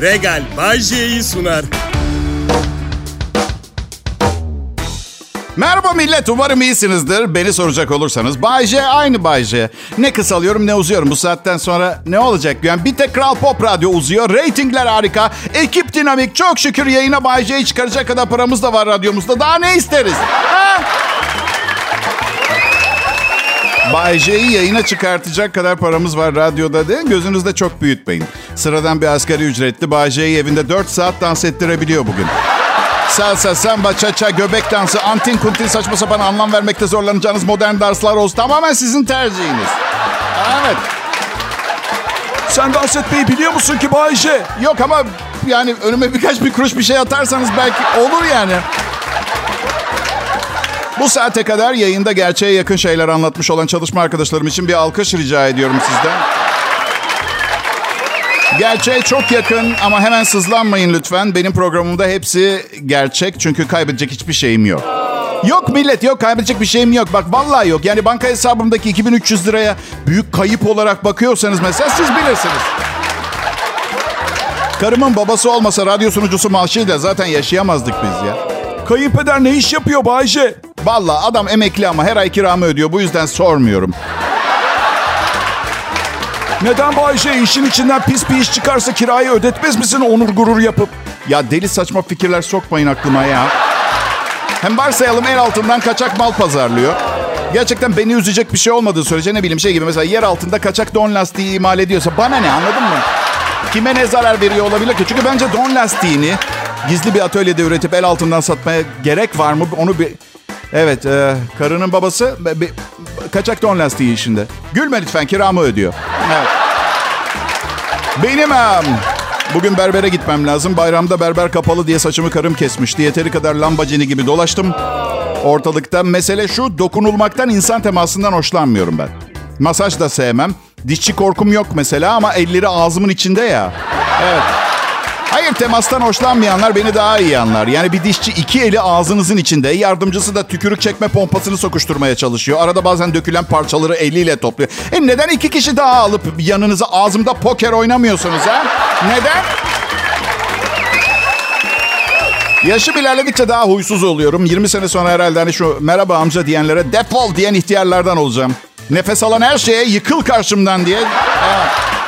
Regal Bay J'yi sunar. Merhaba millet, umarım iyisinizdir. Beni soracak olursanız Bay J aynı Bay J. Ne kısalıyorum ne uzuyorum bu saatten sonra ne olacak? Yani bir tek Kral Pop Radyo uzuyor. Ratingler harika. Ekip dinamik. Çok şükür yayına Bay J'yi çıkaracak kadar paramız da var radyomuzda. Daha ne isteriz? Ha? Bay J'yi yayına çıkartacak kadar paramız var radyoda de gözünüzde çok büyütmeyin. Sıradan bir asgari ücretli Bay J'yi evinde 4 saat dans ettirebiliyor bugün. Salsa, samba, çaça, göbek dansı, antin kuntin saçma sapan anlam vermekte zorlanacağınız modern danslar olsun. Tamamen sizin tercihiniz. Evet. Sen dans etmeyi biliyor musun ki Bayce? Yok ama yani önüme birkaç bir kuruş bir şey atarsanız belki olur yani. Bu saate kadar yayında gerçeğe yakın şeyler anlatmış olan çalışma arkadaşlarım için bir alkış rica ediyorum sizden. Gerçeğe çok yakın ama hemen sızlanmayın lütfen. Benim programımda hepsi gerçek çünkü kaybedecek hiçbir şeyim yok. Yok millet yok kaybedecek bir şeyim yok. Bak vallahi yok. Yani banka hesabımdaki 2300 liraya büyük kayıp olarak bakıyorsanız mesela siz bilirsiniz. Karımın babası olmasa radyo sunucusu maaşıyla zaten yaşayamazdık biz ya. Kayınpeder ne iş yapıyor Bayce? Vallahi adam emekli ama her ay kiramı ödüyor. Bu yüzden sormuyorum. Neden Bayce işin içinden pis bir iş çıkarsa kirayı ödetmez misin onur gurur yapıp? Ya deli saçma fikirler sokmayın aklıma ya. Hem varsayalım el altından kaçak mal pazarlıyor. Gerçekten beni üzecek bir şey olmadığı sürece ne bileyim şey gibi mesela yer altında kaçak don lastiği imal ediyorsa bana ne anladın mı? Kime ne zarar veriyor olabilir ki? Çünkü bence don lastiğini gizli bir atölyede üretip el altından satmaya gerek var mı? Onu bir... Evet, e, karının babası be- be- kaçak don lastiği işinde. Gülme lütfen, kiramı ödüyor. Evet. Benim em, bugün berbere gitmem lazım. Bayramda berber kapalı diye saçımı karım kesmişti. Yeteri kadar lambacini gibi dolaştım. Ortalıkta mesele şu, dokunulmaktan insan temasından hoşlanmıyorum ben. Masaj da sevmem. Dişçi korkum yok mesela ama elleri ağzımın içinde ya. Evet. Hayır temastan hoşlanmayanlar beni daha iyi anlar. Yani bir dişçi iki eli ağzınızın içinde. Yardımcısı da tükürük çekme pompasını sokuşturmaya çalışıyor. Arada bazen dökülen parçaları eliyle topluyor. E neden iki kişi daha alıp yanınıza ağzımda poker oynamıyorsunuz ha? Neden? Yaşım ilerledikçe daha huysuz oluyorum. 20 sene sonra herhalde hani şu merhaba amca diyenlere defol diyen ihtiyarlardan olacağım. Nefes alan her şeye yıkıl karşımdan diye. Evet.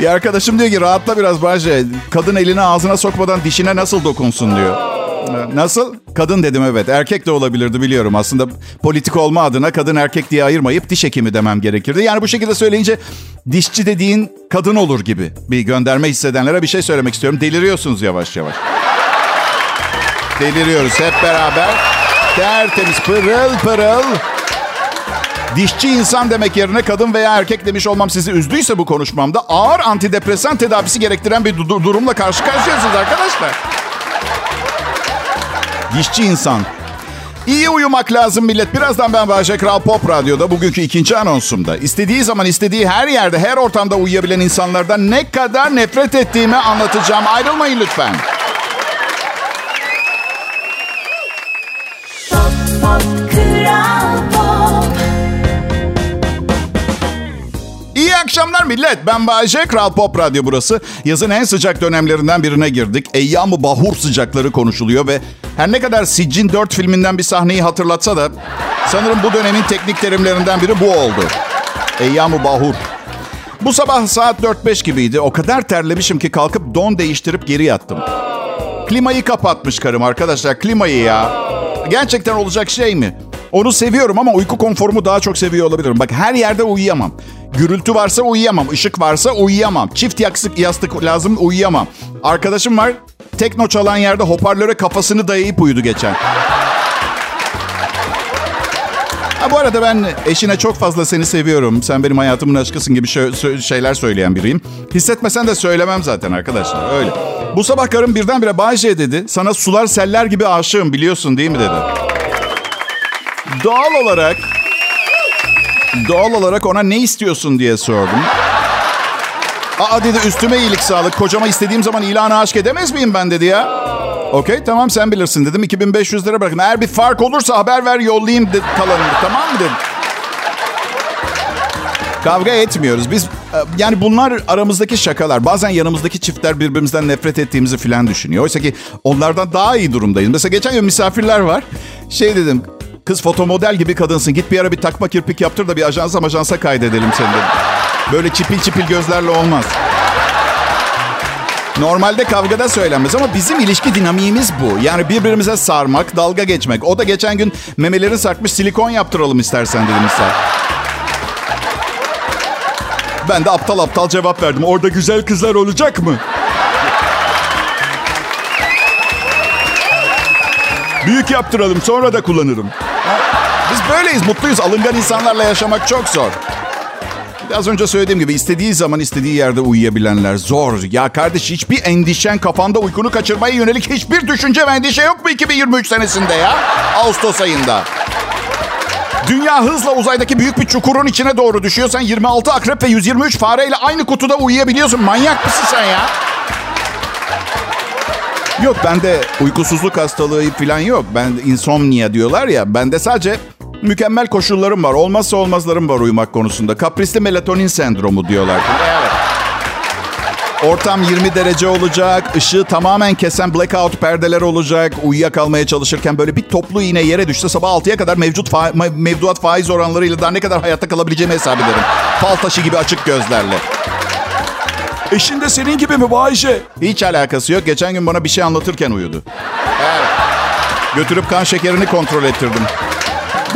Bir arkadaşım diyor ki rahatla biraz Bahçe. Kadın elini ağzına sokmadan dişine nasıl dokunsun diyor. Nasıl? Kadın dedim evet. Erkek de olabilirdi biliyorum. Aslında politik olma adına kadın erkek diye ayırmayıp diş hekimi demem gerekirdi. Yani bu şekilde söyleyince dişçi dediğin kadın olur gibi bir gönderme hissedenlere bir şey söylemek istiyorum. Deliriyorsunuz yavaş yavaş. Deliriyoruz hep beraber. Tertemiz pırıl pırıl. Dişçi insan demek yerine kadın veya erkek demiş olmam sizi üzdüyse bu konuşmamda ağır antidepresan tedavisi gerektiren bir du- durumla karşı karşıyasınız arkadaşlar. Dişçi insan. İyi uyumak lazım millet. Birazdan ben Bahçe Kral Pop Radyo'da bugünkü ikinci anonsumda istediği zaman istediği her yerde her ortamda uyuyabilen insanlardan ne kadar nefret ettiğimi anlatacağım. Ayrılmayın lütfen. Akşamlar millet. Ben Bayece, Kral Pop Radyo burası. Yazın en sıcak dönemlerinden birine girdik. Eyyam-ı Bahur sıcakları konuşuluyor ve her ne kadar Siccin 4 filminden bir sahneyi hatırlatsa da sanırım bu dönemin teknik terimlerinden biri bu oldu. Eyyam-ı Bahur. Bu sabah saat 4-5 gibiydi. O kadar terlemişim ki kalkıp don değiştirip geri yattım. Klimayı kapatmış karım arkadaşlar. Klimayı ya. Gerçekten olacak şey mi? Onu seviyorum ama uyku konforumu daha çok seviyor olabilirim. Bak her yerde uyuyamam. Gürültü varsa uyuyamam. Işık varsa uyuyamam. Çift yastık, yastık lazım uyuyamam. Arkadaşım var tekno çalan yerde hoparlöre kafasını dayayıp uyudu geçen. Ha, bu arada ben eşine çok fazla seni seviyorum. Sen benim hayatımın aşkısın gibi şö- şeyler söyleyen biriyim. Hissetmesen de söylemem zaten arkadaşlar. Öyle. Bu sabah karım birdenbire Bayce dedi. Sana sular seller gibi aşığım biliyorsun değil mi dedi. Doğal olarak doğal olarak ona ne istiyorsun diye sordum. Aa dedi üstüme iyilik sağlık. Kocama istediğim zaman ilanı aşk edemez miyim ben dedi ya. Okey tamam sen bilirsin dedim. 2500 lira bırakın. Eğer bir fark olursa haber ver yollayayım dedi, kalanını. Tamam mı dedim. Kavga etmiyoruz. Biz e, yani bunlar aramızdaki şakalar. Bazen yanımızdaki çiftler birbirimizden nefret ettiğimizi filan düşünüyor. Oysa ki onlardan daha iyi durumdayız. Mesela geçen gün misafirler var. Şey dedim. Kız fotomodel gibi kadınsın. Git bir ara bir takma kirpik yaptır da bir ajansa majansa kaydedelim seni dedim. Böyle çipil çipil gözlerle olmaz. Normalde kavgada söylenmez ama bizim ilişki dinamiğimiz bu. Yani birbirimize sarmak, dalga geçmek. O da geçen gün memelerin sarkmış silikon yaptıralım istersen dedim ister. Ben de aptal aptal cevap verdim. Orada güzel kızlar olacak mı? Büyük yaptıralım sonra da kullanırım. Biz böyleyiz, mutluyuz. Alıngan insanlarla yaşamak çok zor. Az önce söylediğim gibi istediği zaman istediği yerde uyuyabilenler zor. Ya kardeş hiçbir endişen kafanda uykunu kaçırmaya yönelik hiçbir düşünce ve endişe yok mu 2023 senesinde ya? Ağustos ayında. Dünya hızla uzaydaki büyük bir çukurun içine doğru düşüyor. Sen 26 akrep ve 123 fareyle aynı kutuda uyuyabiliyorsun. Manyak mısın sen ya? Yok bende uykusuzluk hastalığı falan yok. Ben insomnia diyorlar ya. Bende sadece mükemmel koşullarım var. Olmazsa olmazlarım var uyumak konusunda. Kaprisli melatonin sendromu diyorlar. Evet. Ortam 20 derece olacak. ışığı tamamen kesen blackout perdeler olacak. Uyuyakalmaya çalışırken böyle bir toplu iğne yere düşse sabah 6'ya kadar mevcut fa- mevduat faiz oranlarıyla daha ne kadar hayatta kalabileceğimi hesap ederim. Fal taşı gibi açık gözlerle. Eşin de senin gibi mi Bayce? Hiç alakası yok. Geçen gün bana bir şey anlatırken uyudu. Evet. Götürüp kan şekerini kontrol ettirdim.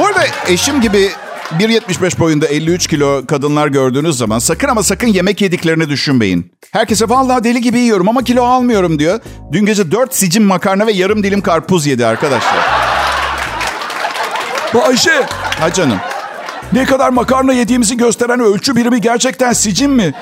Bu arada eşim gibi 1.75 boyunda 53 kilo kadınlar gördüğünüz zaman sakın ama sakın yemek yediklerini düşünmeyin. Herkese vallahi deli gibi yiyorum ama kilo almıyorum diyor. Dün gece 4 sicim makarna ve yarım dilim karpuz yedi arkadaşlar. Bayce Ha canım. ne kadar makarna yediğimizi gösteren ölçü birimi gerçekten sicim mi?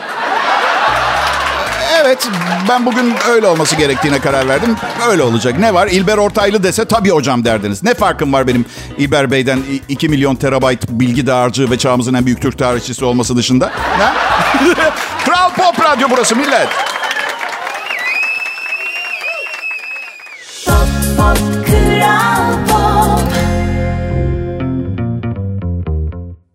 Evet ben bugün öyle olması gerektiğine karar verdim. Öyle olacak. Ne var? İlber Ortaylı dese tabii hocam derdiniz. Ne farkım var benim İlber Bey'den 2 milyon terabayt bilgi dağarcığı ve çağımızın en büyük Türk tarihçisi olması dışında? Kral Pop Radyo burası millet.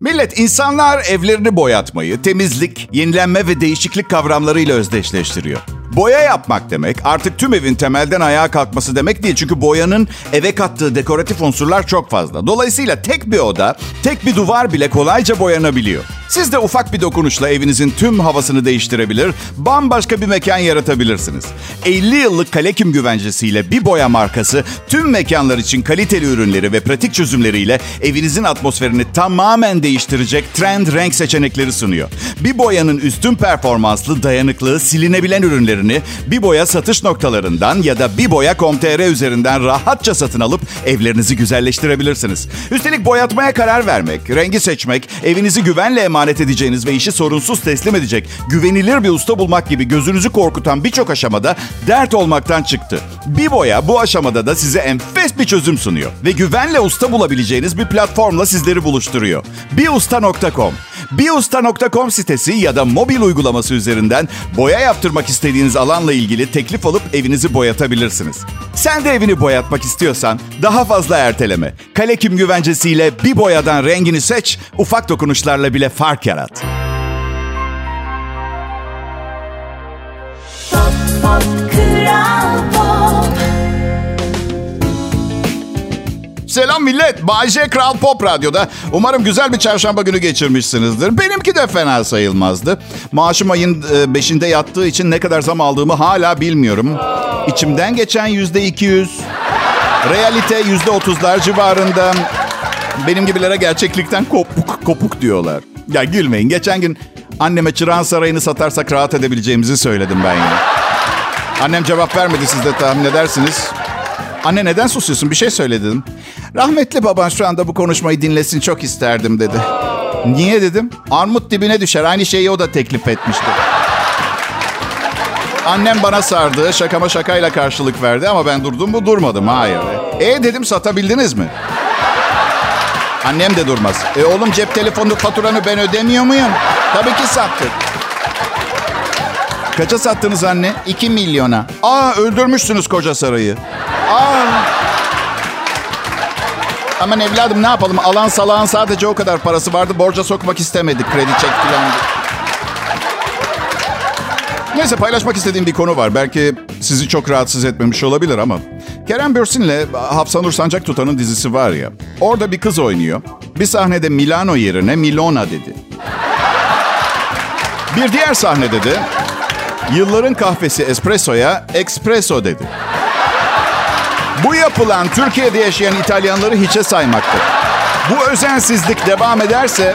Millet insanlar evlerini boyatmayı, temizlik, yenilenme ve değişiklik kavramlarıyla özdeşleştiriyor. Boya yapmak demek artık tüm evin temelden ayağa kalkması demek değil. Çünkü boyanın eve kattığı dekoratif unsurlar çok fazla. Dolayısıyla tek bir oda, tek bir duvar bile kolayca boyanabiliyor. Siz de ufak bir dokunuşla evinizin tüm havasını değiştirebilir, bambaşka bir mekan yaratabilirsiniz. 50 yıllık Kalekim güvencesiyle bir boya markası tüm mekanlar için kaliteli ürünleri ve pratik çözümleriyle evinizin atmosferini tamamen değiştirecek trend renk seçenekleri sunuyor. Bir boyanın üstün performanslı, dayanıklı, silinebilen ürünlerini bir boya satış noktalarından ya da bir boya.com.tr üzerinden rahatça satın alıp evlerinizi güzelleştirebilirsiniz. Üstelik boyatmaya karar vermek, rengi seçmek, evinizi güvenle emanet edeceğiniz ve işi sorunsuz teslim edecek güvenilir bir usta bulmak gibi gözünüzü korkutan birçok aşamada dert olmaktan çıktı. Bir boya bu aşamada da size enfes bir çözüm sunuyor ve güvenle usta bulabileceğiniz bir platformla sizleri buluşturuyor. Biusta.com Biusta.com sitesi ya da mobil uygulaması üzerinden boya yaptırmak istediğiniz alanla ilgili teklif alıp evinizi boyatabilirsiniz. Sen de evini boyatmak istiyorsan daha fazla erteleme. Kalekim güvencesiyle bir boyadan rengini seç, ufak dokunuşlarla bile fark yarat. Selam millet. Bay J Kral Pop Radyo'da. Umarım güzel bir çarşamba günü geçirmişsinizdir. Benimki de fena sayılmazdı. Maaşım ayın 5'inde yattığı için ne kadar zam aldığımı hala bilmiyorum. İçimden geçen yüzde 200. Realite yüzde 30'lar civarında. Benim gibilere gerçeklikten kopuk kopuk diyorlar. Ya gülmeyin. Geçen gün anneme Çırağan Sarayı'nı satarsak rahat edebileceğimizi söyledim ben yine. Annem cevap vermedi siz de tahmin edersiniz. Anne neden susuyorsun? Bir şey söyledim. Rahmetli baban şu anda bu konuşmayı dinlesin çok isterdim dedi. Niye dedim? Armut dibine düşer. Aynı şeyi o da teklif etmişti. Annem bana sardı. Şakama şakayla karşılık verdi ama ben durdum mu durmadım. Hayır. E dedim satabildiniz mi? Annem de durmaz. E oğlum cep telefonu faturanı ben ödemiyor muyum? Tabii ki sattık. Kaça sattınız anne? 2 milyona. Aa öldürmüşsünüz koca sarayı. Aa. Aman evladım ne yapalım? Alan salağın sadece o kadar parası vardı. Borca sokmak istemedik. Kredi çek. Neyse paylaşmak istediğim bir konu var. Belki sizi çok rahatsız etmemiş olabilir ama. Kerem Bürsin'le Hafsanur Sancak Tutan'ın dizisi var ya. Orada bir kız oynuyor. Bir sahnede Milano yerine Milona dedi. Bir diğer sahnede de yılların kahvesi espressoya espresso dedi. Bu yapılan Türkiye'de yaşayan İtalyanları hiçe saymaktır. Bu özensizlik devam ederse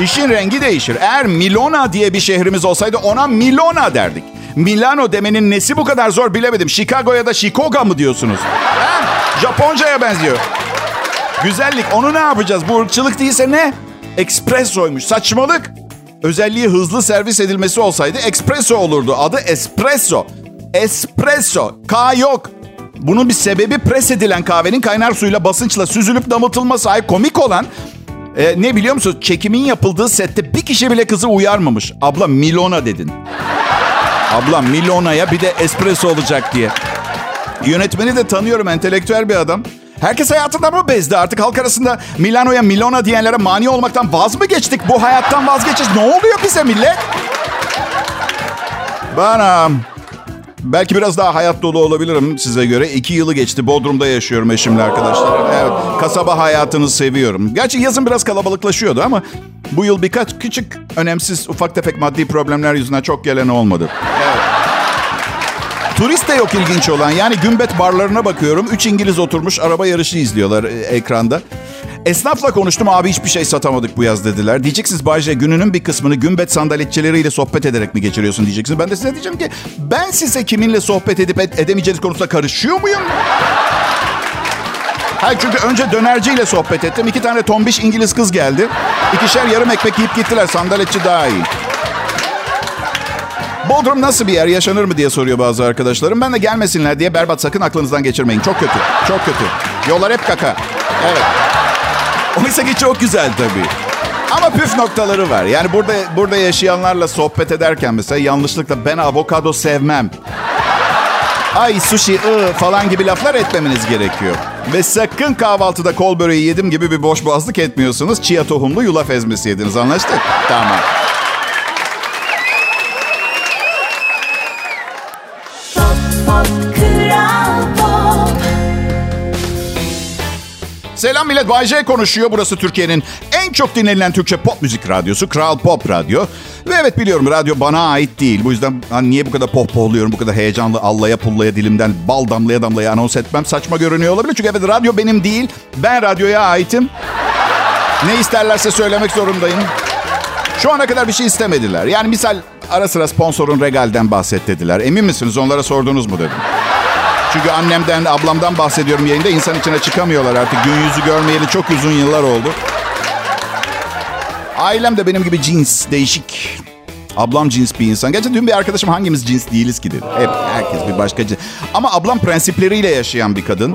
işin rengi değişir. Eğer Milona diye bir şehrimiz olsaydı ona Milona derdik. Milano demenin nesi bu kadar zor bilemedim. Chicago ya da Chicago mı diyorsunuz? Ha? Japonca'ya benziyor. Güzellik onu ne yapacağız? Bu ırkçılık değilse ne? Espressoymuş. Saçmalık. Özelliği hızlı servis edilmesi olsaydı espresso olurdu. Adı espresso. Espresso. K yok. Bunun bir sebebi pres edilen kahvenin kaynar suyla basınçla süzülüp damıtılması. Ay komik olan e, ne biliyor musun? Çekimin yapıldığı sette bir kişi bile kızı uyarmamış. Abla Milona dedin. Abla Milona'ya bir de espresso olacak diye. Yönetmeni de tanıyorum entelektüel bir adam. Herkes hayatında mı bezdi? Artık halk arasında Milano'ya Milona diyenlere mani olmaktan vaz mı geçtik? Bu hayattan vazgeçeceğiz. Ne oluyor bize millet? Um, belki biraz daha hayat dolu olabilirim size göre. İki yılı geçti. Bodrum'da yaşıyorum eşimle arkadaşlar. Evet, kasaba hayatını seviyorum. Gerçi yazın biraz kalabalıklaşıyordu ama bu yıl birkaç küçük, önemsiz, ufak tefek maddi problemler yüzünden çok gelen olmadı. Evet. Turist de yok ilginç olan. Yani gümbet barlarına bakıyorum. Üç İngiliz oturmuş araba yarışı izliyorlar e, ekranda. Esnafla konuştum abi hiçbir şey satamadık bu yaz dediler. Diyeceksiniz Bayce gününün bir kısmını gümbet sandaletçileriyle sohbet ederek mi geçiriyorsun diyeceksiniz. Ben de size diyeceğim ki ben size kiminle sohbet edip ed- edemeyeceğiniz konusunda karışıyor muyum? Hayır çünkü önce dönerciyle sohbet ettim. İki tane tombiş İngiliz kız geldi. İkişer yarım ekmek yiyip gittiler. Sandaletçi daha iyi. Bodrum nasıl bir yer yaşanır mı diye soruyor bazı arkadaşlarım. Ben de gelmesinler diye berbat sakın aklınızdan geçirmeyin. Çok kötü. Çok kötü. Yollar hep kaka. Evet. Oysa ki çok güzel tabii. Ama püf noktaları var. Yani burada burada yaşayanlarla sohbet ederken mesela yanlışlıkla ben avokado sevmem. Ay sushi ı falan gibi laflar etmemeniz gerekiyor. Ve sakın kahvaltıda kol böreği yedim gibi bir boş boğazlık etmiyorsunuz. Chia tohumlu yulaf ezmesi yediniz anlaştık? Tamam. Selam millet, Bay J konuşuyor. Burası Türkiye'nin en çok dinlenilen Türkçe pop müzik radyosu. Kral Pop Radyo. Ve evet biliyorum radyo bana ait değil. Bu yüzden hani niye bu kadar pohpohluyorum, bu kadar heyecanlı allaya pullaya dilimden bal damlaya damlaya anons etmem saçma görünüyor olabilir. Çünkü evet radyo benim değil. Ben radyoya aitim. Ne isterlerse söylemek zorundayım. Şu ana kadar bir şey istemediler. Yani misal ara sıra sponsorun Regal'den bahset. Emin misiniz onlara sordunuz mu dedim. Çünkü annemden, ablamdan bahsediyorum yayında. İnsan içine çıkamıyorlar artık. Gün yüzü görmeyeli çok uzun yıllar oldu. Ailem de benim gibi cins, değişik. Ablam cins bir insan. Gerçi dün bir arkadaşım hangimiz cins değiliz ki dedi. Hep herkes bir başka cins. Ama ablam prensipleriyle yaşayan bir kadın.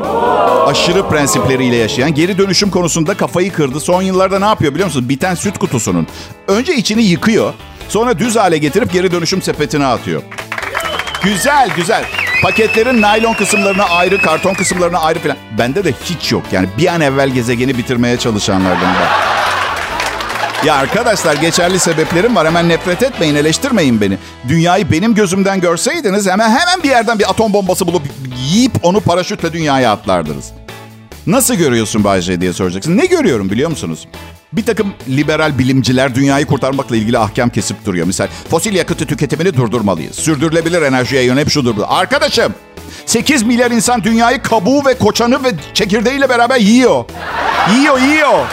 Aşırı prensipleriyle yaşayan. Geri dönüşüm konusunda kafayı kırdı. Son yıllarda ne yapıyor biliyor musunuz? Biten süt kutusunun. Önce içini yıkıyor. Sonra düz hale getirip geri dönüşüm sepetine atıyor. Güzel güzel. Paketlerin naylon kısımlarına ayrı, karton kısımlarına ayrı falan. Bende de hiç yok. Yani bir an evvel gezegeni bitirmeye çalışanlardan ben. Ya arkadaşlar geçerli sebeplerim var. Hemen nefret etmeyin, eleştirmeyin beni. Dünyayı benim gözümden görseydiniz hemen hemen bir yerden bir atom bombası bulup yiyip onu paraşütle dünyaya atlardınız. Nasıl görüyorsun Bay J diye soracaksın. Ne görüyorum biliyor musunuz? Bir takım liberal bilimciler dünyayı kurtarmakla ilgili ahkam kesip duruyor. Misal fosil yakıtı tüketimini durdurmalıyız. Sürdürülebilir enerjiye yönelip şu durdur. Arkadaşım 8 milyar insan dünyayı kabuğu ve koçanı ve çekirdeğiyle beraber yiyor. Yiyor, yiyor.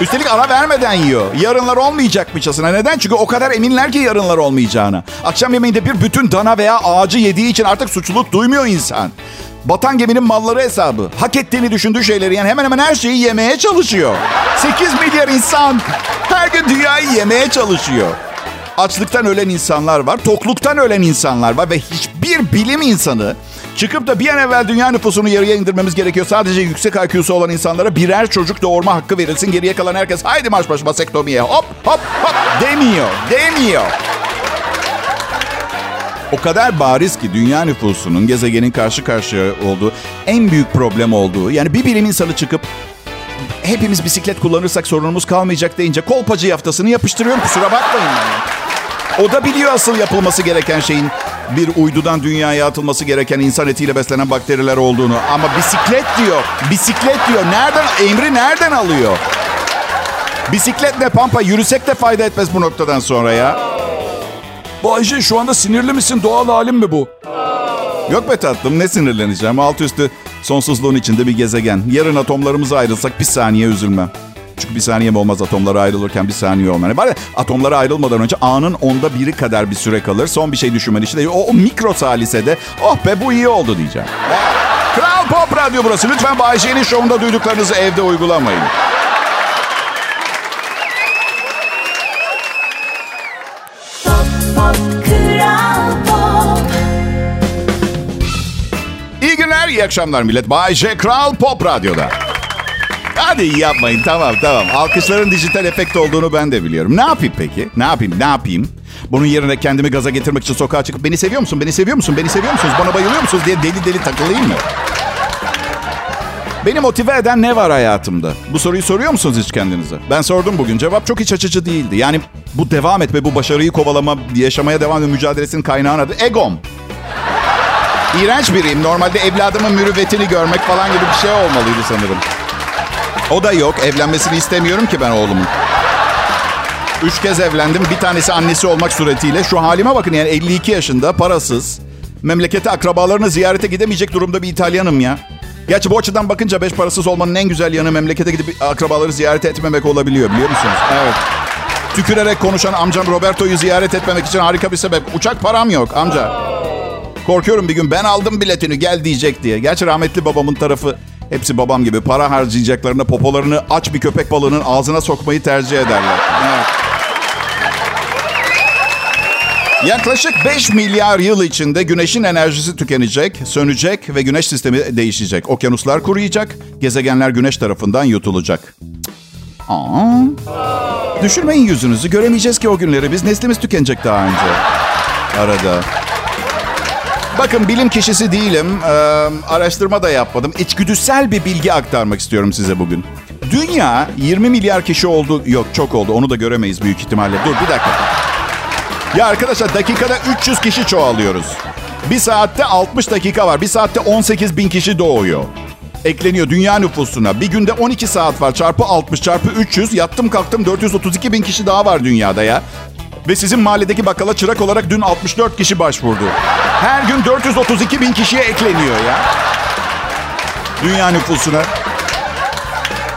Üstelik ara vermeden yiyor. Yarınlar olmayacakmışçasına. Neden? Çünkü o kadar eminler ki yarınlar olmayacağına. Akşam yemeğinde bir bütün dana veya ağacı yediği için artık suçluluk duymuyor insan. Batan geminin malları hesabı. Hak ettiğini düşündüğü şeyleri yani hemen hemen her şeyi yemeye çalışıyor. 8 milyar insan her gün dünyayı yemeye çalışıyor. Açlıktan ölen insanlar var, tokluktan ölen insanlar var ve hiçbir bilim insanı çıkıp da bir an evvel dünya nüfusunu yarıya indirmemiz gerekiyor. Sadece yüksek IQ'su olan insanlara birer çocuk doğurma hakkı verilsin. Geriye kalan herkes haydi marş marş vasektomiye hop hop hop demiyor, demiyor. O kadar bariz ki dünya nüfusunun gezegenin karşı karşıya olduğu en büyük problem olduğu. Yani bir bilim insanı çıkıp hepimiz bisiklet kullanırsak sorunumuz kalmayacak deyince kolpacı yaftasını yapıştırıyorum kusura bakmayın. Yani. O da biliyor asıl yapılması gereken şeyin bir uydudan dünyaya atılması gereken insan etiyle beslenen bakteriler olduğunu. Ama bisiklet diyor. Bisiklet diyor. Nereden emri nereden alıyor? Bisikletle pampa yürüsek de fayda etmez bu noktadan sonra ya. Bayce şu anda sinirli misin? Doğal halim mi bu? Yok be tatlım ne sinirleneceğim. Alt üstü sonsuzluğun içinde bir gezegen. Yarın atomlarımız ayrılsak bir saniye üzülmem. Çünkü bir saniye mi olmaz atomlara ayrılırken bir saniye olmalı. Bari atomlara ayrılmadan önce anın onda biri kadar bir süre kalır. Son bir şey düşünmen işte. O, o mikro salisede oh be bu iyi oldu diyeceğim. Kral Pop Radyo burası. Lütfen Bay J'nin şovunda duyduklarınızı evde uygulamayın. İyi günler, iyi akşamlar millet. Bay J Kral Pop Radyo'da. Hadi yapmayın tamam tamam. Alkışların dijital efekt olduğunu ben de biliyorum. Ne yapayım peki? Ne yapayım ne yapayım? Bunun yerine kendimi gaza getirmek için sokağa çıkıp beni seviyor musun, beni seviyor musun, beni seviyor musunuz, bana bayılıyor musunuz diye deli deli takılayım mı? Beni motive eden ne var hayatımda? Bu soruyu soruyor musunuz hiç kendinize? Ben sordum bugün. Cevap çok iç açıcı değildi. Yani bu devam etme, bu başarıyı kovalama, yaşamaya devam etme mücadelesinin kaynağına adı egom. İğrenç biriyim. Normalde evladımın mürüvvetini görmek falan gibi bir şey olmalıydı sanırım. O da yok. Evlenmesini istemiyorum ki ben oğlumun. Üç kez evlendim. Bir tanesi annesi olmak suretiyle. Şu halime bakın yani 52 yaşında, parasız. Memlekete akrabalarını ziyarete gidemeyecek durumda bir İtalyanım ya. Gerçi bu açıdan bakınca beş parasız olmanın en güzel yanı memlekete gidip akrabaları ziyaret etmemek olabiliyor biliyor musunuz? Evet. Tükürerek konuşan amcam Roberto'yu ziyaret etmemek için harika bir sebep. Uçak param yok amca. Korkuyorum bir gün ben aldım biletini gel diyecek diye. Gerçi rahmetli babamın tarafı hepsi babam gibi para harcayacaklarına popolarını aç bir köpek balığının ağzına sokmayı tercih ederler. Evet. Yaklaşık 5 milyar yıl içinde güneşin enerjisi tükenecek, sönecek ve güneş sistemi değişecek. Okyanuslar kuruyacak, gezegenler güneş tarafından yutulacak. Aa. Düşürmeyin yüzünüzü. Göremeyeceğiz ki o günleri. Biz neslimiz tükenecek daha önce. Arada. Bakın bilim kişisi değilim. Ee, araştırma da yapmadım. İçgüdüsel bir bilgi aktarmak istiyorum size bugün. Dünya 20 milyar kişi oldu. Yok çok oldu. Onu da göremeyiz büyük ihtimalle. Dur bir dakika. Ya arkadaşlar dakikada 300 kişi çoğalıyoruz. Bir saatte 60 dakika var. Bir saatte 18 bin kişi doğuyor. Ekleniyor dünya nüfusuna. Bir günde 12 saat var. Çarpı 60 çarpı 300. Yattım kalktım 432 bin kişi daha var dünyada ya. Ve sizin mahalledeki bakkala çırak olarak dün 64 kişi başvurdu. Her gün 432 bin kişiye ekleniyor ya. Dünya nüfusuna.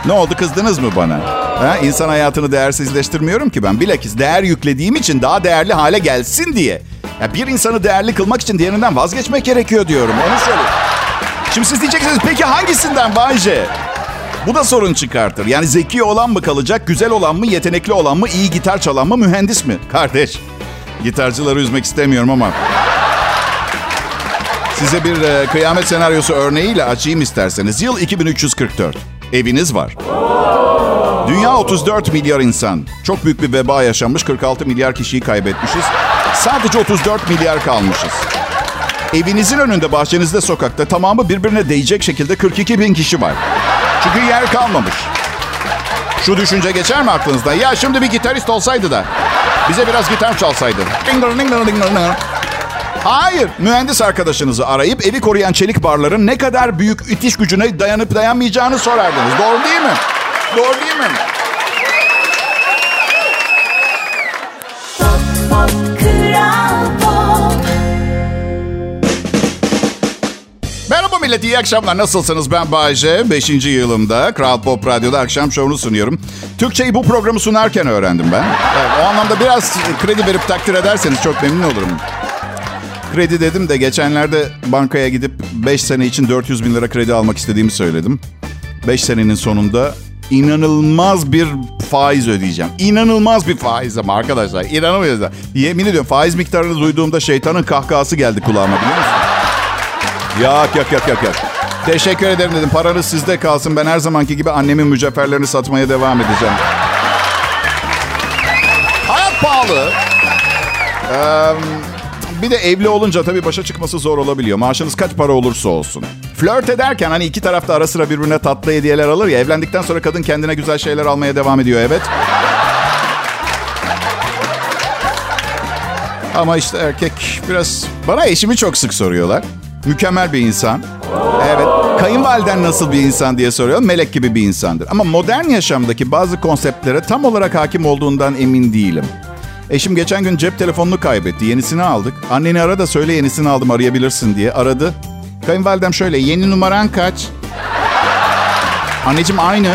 Ne oldu kızdınız mı bana? Ha, insan hayatını değersizleştirmiyorum ki ben. Bilakis değer yüklediğim için daha değerli hale gelsin diye. Ya bir insanı değerli kılmak için diğerinden vazgeçmek gerekiyor diyorum. Onu söyleyeyim. Şimdi siz diyeceksiniz peki hangisinden Bayce? Bu da sorun çıkartır. Yani zeki olan mı kalacak, güzel olan mı, yetenekli olan mı, iyi gitar çalan mı, mühendis mi? Kardeş, gitarcıları üzmek istemiyorum ama... Size bir e, kıyamet senaryosu örneğiyle açayım isterseniz. Yıl 2344. Eviniz var. Dünya 34 milyar insan. Çok büyük bir veba yaşanmış. 46 milyar kişiyi kaybetmişiz. Sadece 34 milyar kalmışız. Evinizin önünde, bahçenizde, sokakta tamamı birbirine değecek şekilde 42 bin kişi var. Çünkü yer kalmamış. Şu düşünce geçer mi aklınızdan? Ya şimdi bir gitarist olsaydı da bize biraz gitar çalsaydı. Hayır, mühendis arkadaşınızı arayıp evi koruyan çelik barların ne kadar büyük itiş gücüne dayanıp dayanmayacağını sorardınız. Doğru değil mi? Doğru değil mi? Millet, iyi akşamlar. Nasılsınız? Ben Bayece. Beşinci yılımda Kral Pop Radyo'da akşam şovunu sunuyorum. Türkçeyi bu programı sunarken öğrendim ben. Evet, o anlamda biraz kredi verip takdir ederseniz çok memnun olurum. Kredi dedim de geçenlerde bankaya gidip 5 sene için 400 bin lira kredi almak istediğimi söyledim. 5 senenin sonunda inanılmaz bir faiz ödeyeceğim. İnanılmaz bir faiz ama arkadaşlar. İnanamıyorsunuz. Yemin ediyorum faiz miktarını duyduğumda şeytanın kahkahası geldi kulağıma biliyor musun? Yok yok yok yok yok. Teşekkür ederim dedim. Paranız sizde kalsın. Ben her zamanki gibi annemin mücevherlerini satmaya devam edeceğim. Hayat pahalı. Ee, Bir de evli olunca tabii başa çıkması zor olabiliyor. Maaşınız kaç para olursa olsun. Flört ederken hani iki tarafta ara sıra birbirine tatlı hediyeler alır ya. Evlendikten sonra kadın kendine güzel şeyler almaya devam ediyor evet. Ama işte erkek biraz... Bana eşimi çok sık soruyorlar. Mükemmel bir insan. Evet. Kayınvaliden nasıl bir insan diye soruyor. Melek gibi bir insandır. Ama modern yaşamdaki bazı konseptlere tam olarak hakim olduğundan emin değilim. Eşim geçen gün cep telefonunu kaybetti. Yenisini aldık. Anneni ara da söyle yenisini aldım arayabilirsin diye. Aradı. Kayınvalidem şöyle yeni numaran kaç? Anneciğim aynı.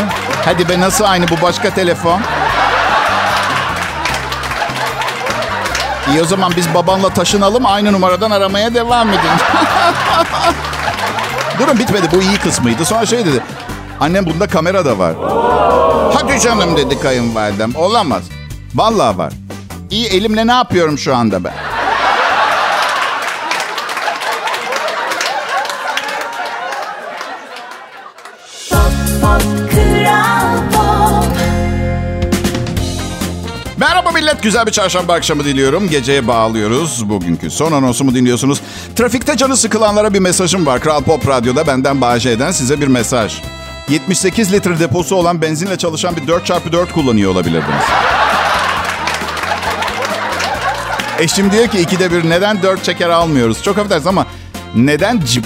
Hadi be nasıl aynı bu başka telefon? İyi o zaman biz babanla taşınalım aynı numaradan aramaya devam edin. Durun bitmedi bu iyi kısmıydı. Sonra şey dedi. Annem bunda kamera da var. Hadi canım dedi kayınvalidem. Olamaz. Vallahi var. İyi elimle ne yapıyorum şu anda ben? Güzel bir çarşamba akşamı diliyorum. Geceye bağlıyoruz. Bugünkü son anonsumu dinliyorsunuz. Trafikte canı sıkılanlara bir mesajım var. Kral Pop Radyo'da benden bağış eden size bir mesaj. 78 litre deposu olan benzinle çalışan bir 4x4 kullanıyor olabilirdiniz. Eşim diyor ki ikide bir neden 4 çeker almıyoruz? Çok affedersiniz ama neden cip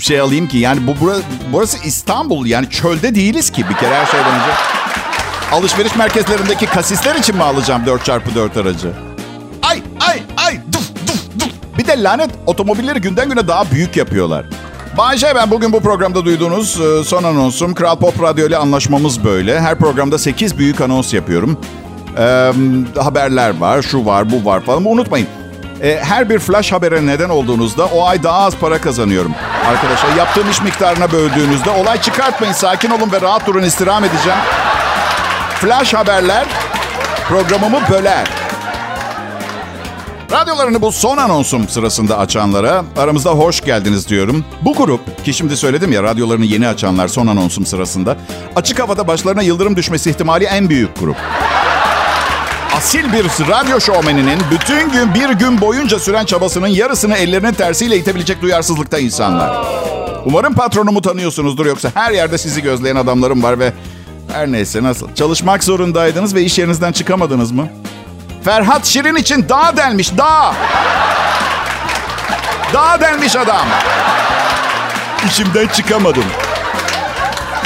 şey alayım ki? Yani bu bura- burası İstanbul yani çölde değiliz ki bir kere her şeyden önce. Alışveriş merkezlerindeki kasisler için mi alacağım 4x4 aracı? Ay ay ay duf duf duf. Bir de lanet otomobilleri günden güne daha büyük yapıyorlar. Bayşe ben bugün bu programda duyduğunuz e, son anonsum. Kral Pop Radyo ile anlaşmamız böyle. Her programda 8 büyük anons yapıyorum. Ee, haberler var, şu var, bu var falan. Ama unutmayın. e, her bir flash habere neden olduğunuzda o ay daha az para kazanıyorum. Arkadaşlar yaptığım iş miktarına böldüğünüzde olay çıkartmayın. Sakin olun ve rahat durun istirham edeceğim. Flash haberler programımı böler. Radyolarını bu son anonsum sırasında açanlara aramızda hoş geldiniz diyorum. Bu grup ki şimdi söyledim ya radyolarını yeni açanlar son anonsum sırasında açık havada başlarına yıldırım düşmesi ihtimali en büyük grup. Asil bir radyo şovmeninin bütün gün bir gün boyunca süren çabasının yarısını ellerinin tersiyle itebilecek duyarsızlıkta insanlar. Umarım patronumu tanıyorsunuzdur yoksa her yerde sizi gözleyen adamlarım var ve her neyse nasıl. Çalışmak zorundaydınız ve iş yerinizden çıkamadınız mı? Ferhat Şirin için dağ delmiş dağ. Dağ delmiş adam. İçimden çıkamadım.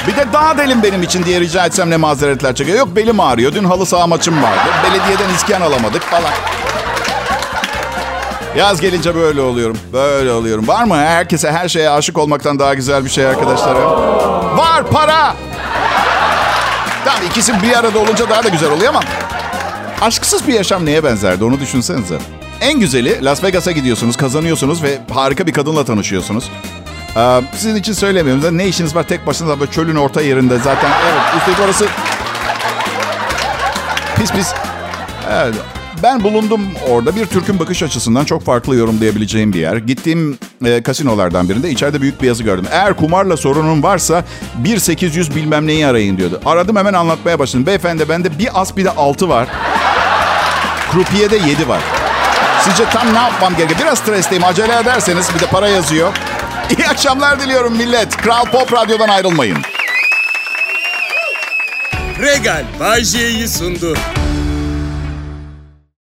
Bir de dağ delin benim için diye rica etsem ne mazeretler çekiyor. Yok belim ağrıyor. Dün halı saha maçım vardı. Belediyeden iskan alamadık falan. Yaz gelince böyle oluyorum. Böyle oluyorum. Var mı herkese her şeye aşık olmaktan daha güzel bir şey arkadaşlarım? Var para. Tamam ikisi bir arada olunca daha da güzel oluyor ama aşksız bir yaşam neye benzerdi onu düşünsenize. En güzeli Las Vegas'a gidiyorsunuz, kazanıyorsunuz ve harika bir kadınla tanışıyorsunuz. Ee, sizin için söylemiyorum. Ne işiniz var tek başınıza böyle çölün orta yerinde zaten. Evet, üstelik orası pis pis. Evet, ben bulundum orada. Bir Türk'ün bakış açısından çok farklı yorumlayabileceğim bir yer. Gittiğim e, kasinolardan birinde içeride büyük bir yazı gördüm. Eğer kumarla sorunun varsa 1800 bilmem neyi arayın diyordu. Aradım hemen anlatmaya başladım. Beyefendi bende bir as bir de 6 var. Krupiyede 7 var. Sizce tam ne yapmam gerekiyor? Biraz stresteyim. Acele ederseniz bir de para yazıyor. İyi akşamlar diliyorum millet. Kral Pop Radyo'dan ayrılmayın. Regal Bay J'yi sundu.